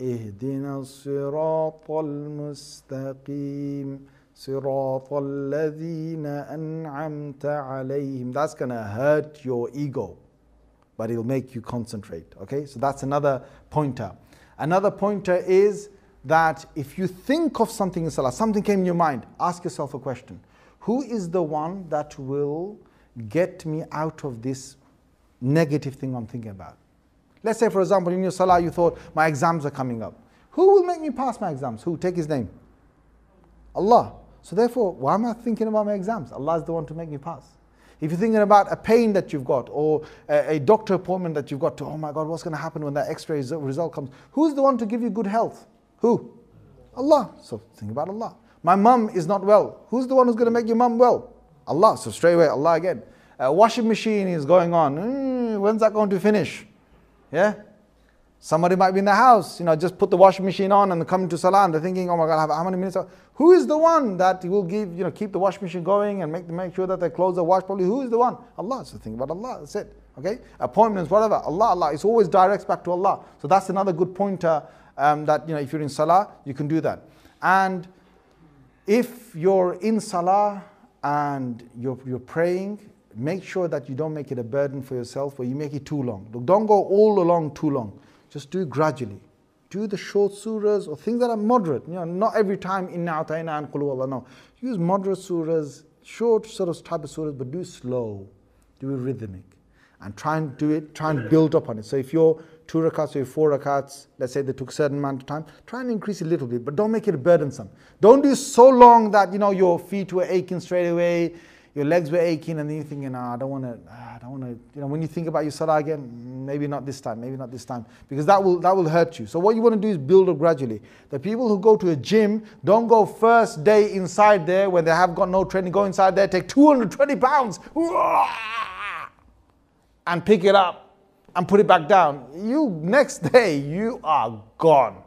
اهدنا الصراط المستقيم صراط الذين أنعمت عليهم That's gonna hurt your ego but it'll make you concentrate. Okay, so that's another pointer. Another pointer is that if you think of something in Salah, something came in your mind, ask yourself a question Who is the one that will get me out of this negative thing I'm thinking about? Let's say, for example, in your Salah, you thought, My exams are coming up. Who will make me pass my exams? Who? Take his name. Allah. So, therefore, why am I thinking about my exams? Allah is the one to make me pass. If you're thinking about a pain that you've got or a, a doctor appointment that you've got to, oh my God, what's going to happen when that x ray result comes? Who's the one to give you good health? Who? Allah. So think about Allah. My mum is not well. Who's the one who's going to make your mum well? Allah. So straight away, Allah again. A washing machine is going on. Mm, when's that going to finish? Yeah? Somebody might be in the house, you know, just put the washing machine on and come to Salah and they're thinking, oh my God, how many minutes? Who is the one that will give, you know, keep the washing machine going and make, make sure that their clothes are washed properly? Who is the one? Allah. So think about Allah. That's it. Okay? Appointments, whatever. Allah, Allah. It's always directs back to Allah. So that's another good pointer um, that, you know, if you're in Salah, you can do that. And if you're in Salah and you're, you're praying, make sure that you don't make it a burden for yourself or you make it too long. Don't go all along too long. Just do gradually. Do the short surahs or things that are moderate. You know, not every time inna atayna and qul Allah. No. Use moderate surahs, short sort of type of surahs, but do slow. Do it rhythmic. And try and do it, try and build up on it. So if you're two rakats or four rakats, let's say they took a certain amount of time, try and increase it a little bit, but don't make it burdensome. Don't do so long that you know your feet were aching straight away, your legs were aching, and then you're thinking, ah, I don't want to, ah, I don't want to. You know, when you think about your salah again, maybe not this time, maybe not this time, because that will that will hurt you. So what you want to do is build up gradually. The people who go to a gym don't go first day inside there when they have got no training. Go inside there, take 220 pounds, and pick it up and put it back down. You next day you are gone.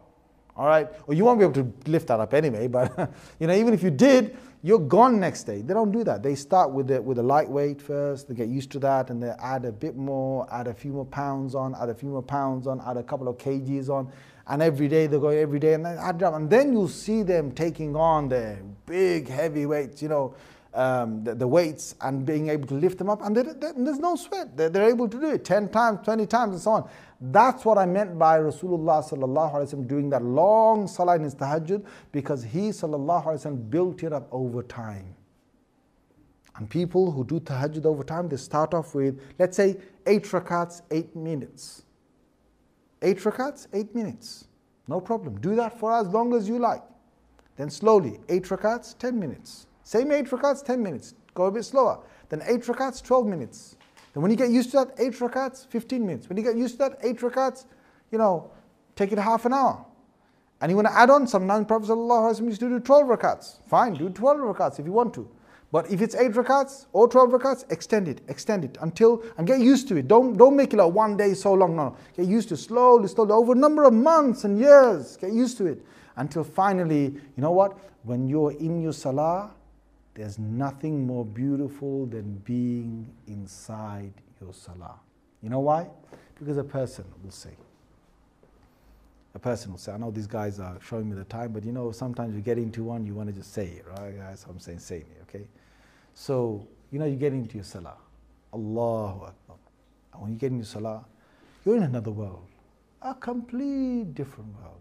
All right, or you won't be able to lift that up anyway. But [LAUGHS] you know, even if you did, you're gone next day. They don't do that. They start with the, with a lightweight first, they get used to that, and they add a bit more, add a few more pounds on, add a few more pounds on, add a couple of kgs on, and every day they go every day, and then add up. And then you'll see them taking on the big heavy weights, you know, um, the, the, weights and being able to lift them up, and they, they, there's no sweat. They're, they're, able to do it 10 times, 20 times, and so on. That's what I meant by Rasulullah sallallahu alaihi wasallam doing that long salah in his tahajjud because he sallallahu alaihi wasallam built it up over time. And people who do tahajjud over time, they start off with, let's say, eight rakats, eight minutes. Eight rakats, eight minutes. No problem. Do that for as long as you like. Then slowly, eight rakats, 10 minutes. Same eight rakats, 10 minutes. Go a bit slower. Then eight rakats, 12 minutes. Then when you get used to that, eight rakats, 15 minutes. When you get used to that, eight rakats, you know, take it half an hour. And you want to add on, some, sometimes Prophet ﷺ used to do 12 rakats. Fine, do 12 rakats if you want to. But if it's 8 rakats or 12 rakats, extend it, extend it until, and get used to it. Don't, don't make it like one day so long, no. Get used to slowly, slowly, over a number of months and years. Get used to it until finally, you know what? When you're in your salah, there's nothing more beautiful than being inside your salah. You know why? Because a person will say, a person will say, I know these guys are showing me the time, but you know, sometimes you get into one, you want to just say it, right? Guys, I'm saying, say me, okay? So, you know, you get into your salah. Allahu Akbar. And when you get into salah, you're in another world, a complete different world.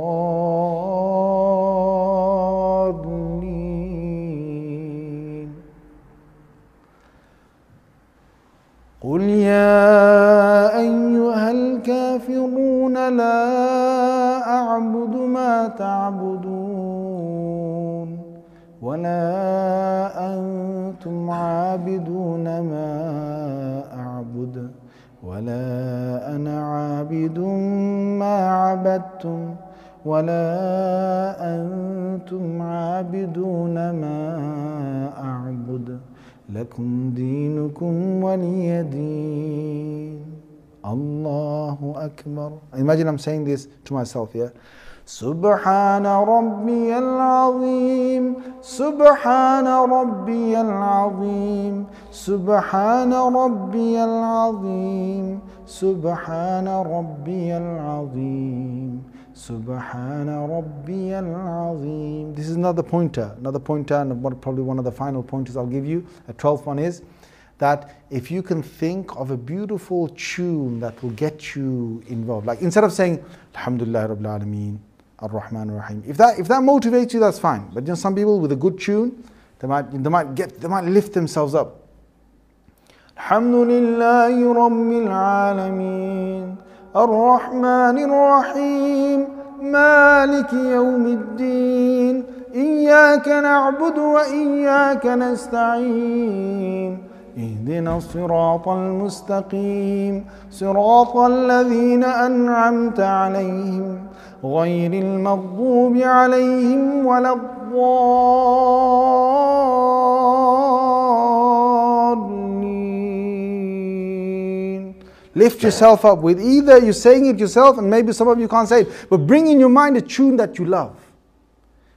Imagine I'm saying this to myself, yeah? سبحان ربي العظيم سبحان ربي العظيم سبحان ربي العظيم سبحان ربي العظيم سبحان ربي العظيم This is another pointer, another pointer and probably one of the final pointers I'll give you. A twelfth one is that if you can think of a beautiful tune that will get you involved, like instead of saying Alhamdulillah Rabbil Alameen, Ar-Rahman Ar-Rahim. If that if that motivates you, that's fine. But you know, some people with a good tune, they might they might get they might lift themselves up. الحمد لله رب العالمين الرحمن الرحيم مالك يوم الدين إياك نعبد وإياك نستعين اهدنا الصراط المستقيم صراط الذين أنعمت عليهم غير المغضوب عليهم ولا الضالين Lift yourself up with either you're saying it yourself and maybe some of you can't say it, but bring in your mind a tune that you love.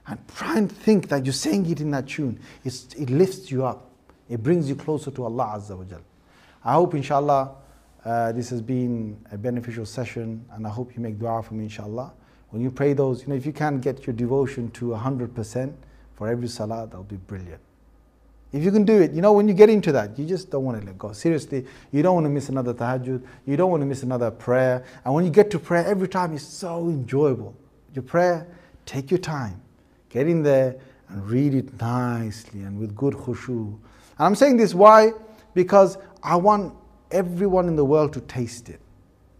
And try and think that you're saying it in that tune. It's, it lifts you up. It brings you closer to Allah Azza wa Jal. I hope inshallah uh, this has been a beneficial session and I hope you make dua for me inshallah. When you pray those, you know, if you can get your devotion to 100% for every salah, that'll be brilliant. If you can do it, you know, when you get into that, you just don't want to let go. Seriously, you don't want to miss another tahajjud, you don't want to miss another prayer. And when you get to prayer, every time it's so enjoyable. Your prayer, take your time, get in there and read it nicely and with good khushu. And I'm saying this why? Because I want everyone in the world to taste it.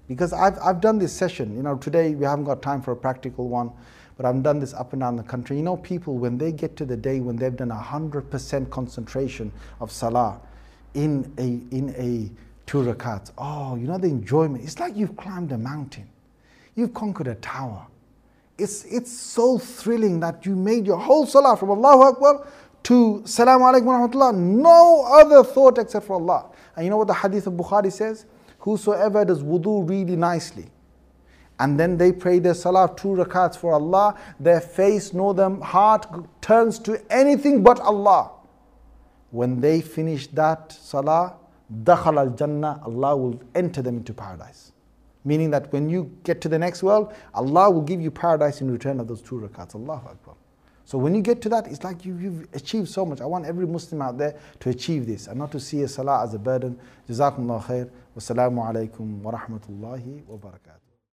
Because I've, I've done this session, you know, today we haven't got time for a practical one, but I've done this up and down the country. You know, people, when they get to the day when they've done 100% concentration of salah in a, in a two rakats, oh, you know, the enjoyment, it's like you've climbed a mountain, you've conquered a tower. It's, it's so thrilling that you made your whole salah from Allahu Akbar to Salaam alaikum wa rahmatullah, no other thought except for Allah. And you know what the hadith of Bukhari says? Whosoever does wudu really nicely, and then they pray their salah two rakats for Allah, their face nor their heart turns to anything but Allah. when they finish that salah, dakhal al jannah, Allah will enter them into paradise. Meaning that when you get to the next world, Allah will give you paradise in return of those two rakats. Allahu Akbar. So when you get to that, it's like you, you've achieved so much. I want every Muslim out there to achieve this and not to see a salah as a burden. Jazakumullah khair. Wassalamu alaikum wa rahmatullahi wa barakatuh.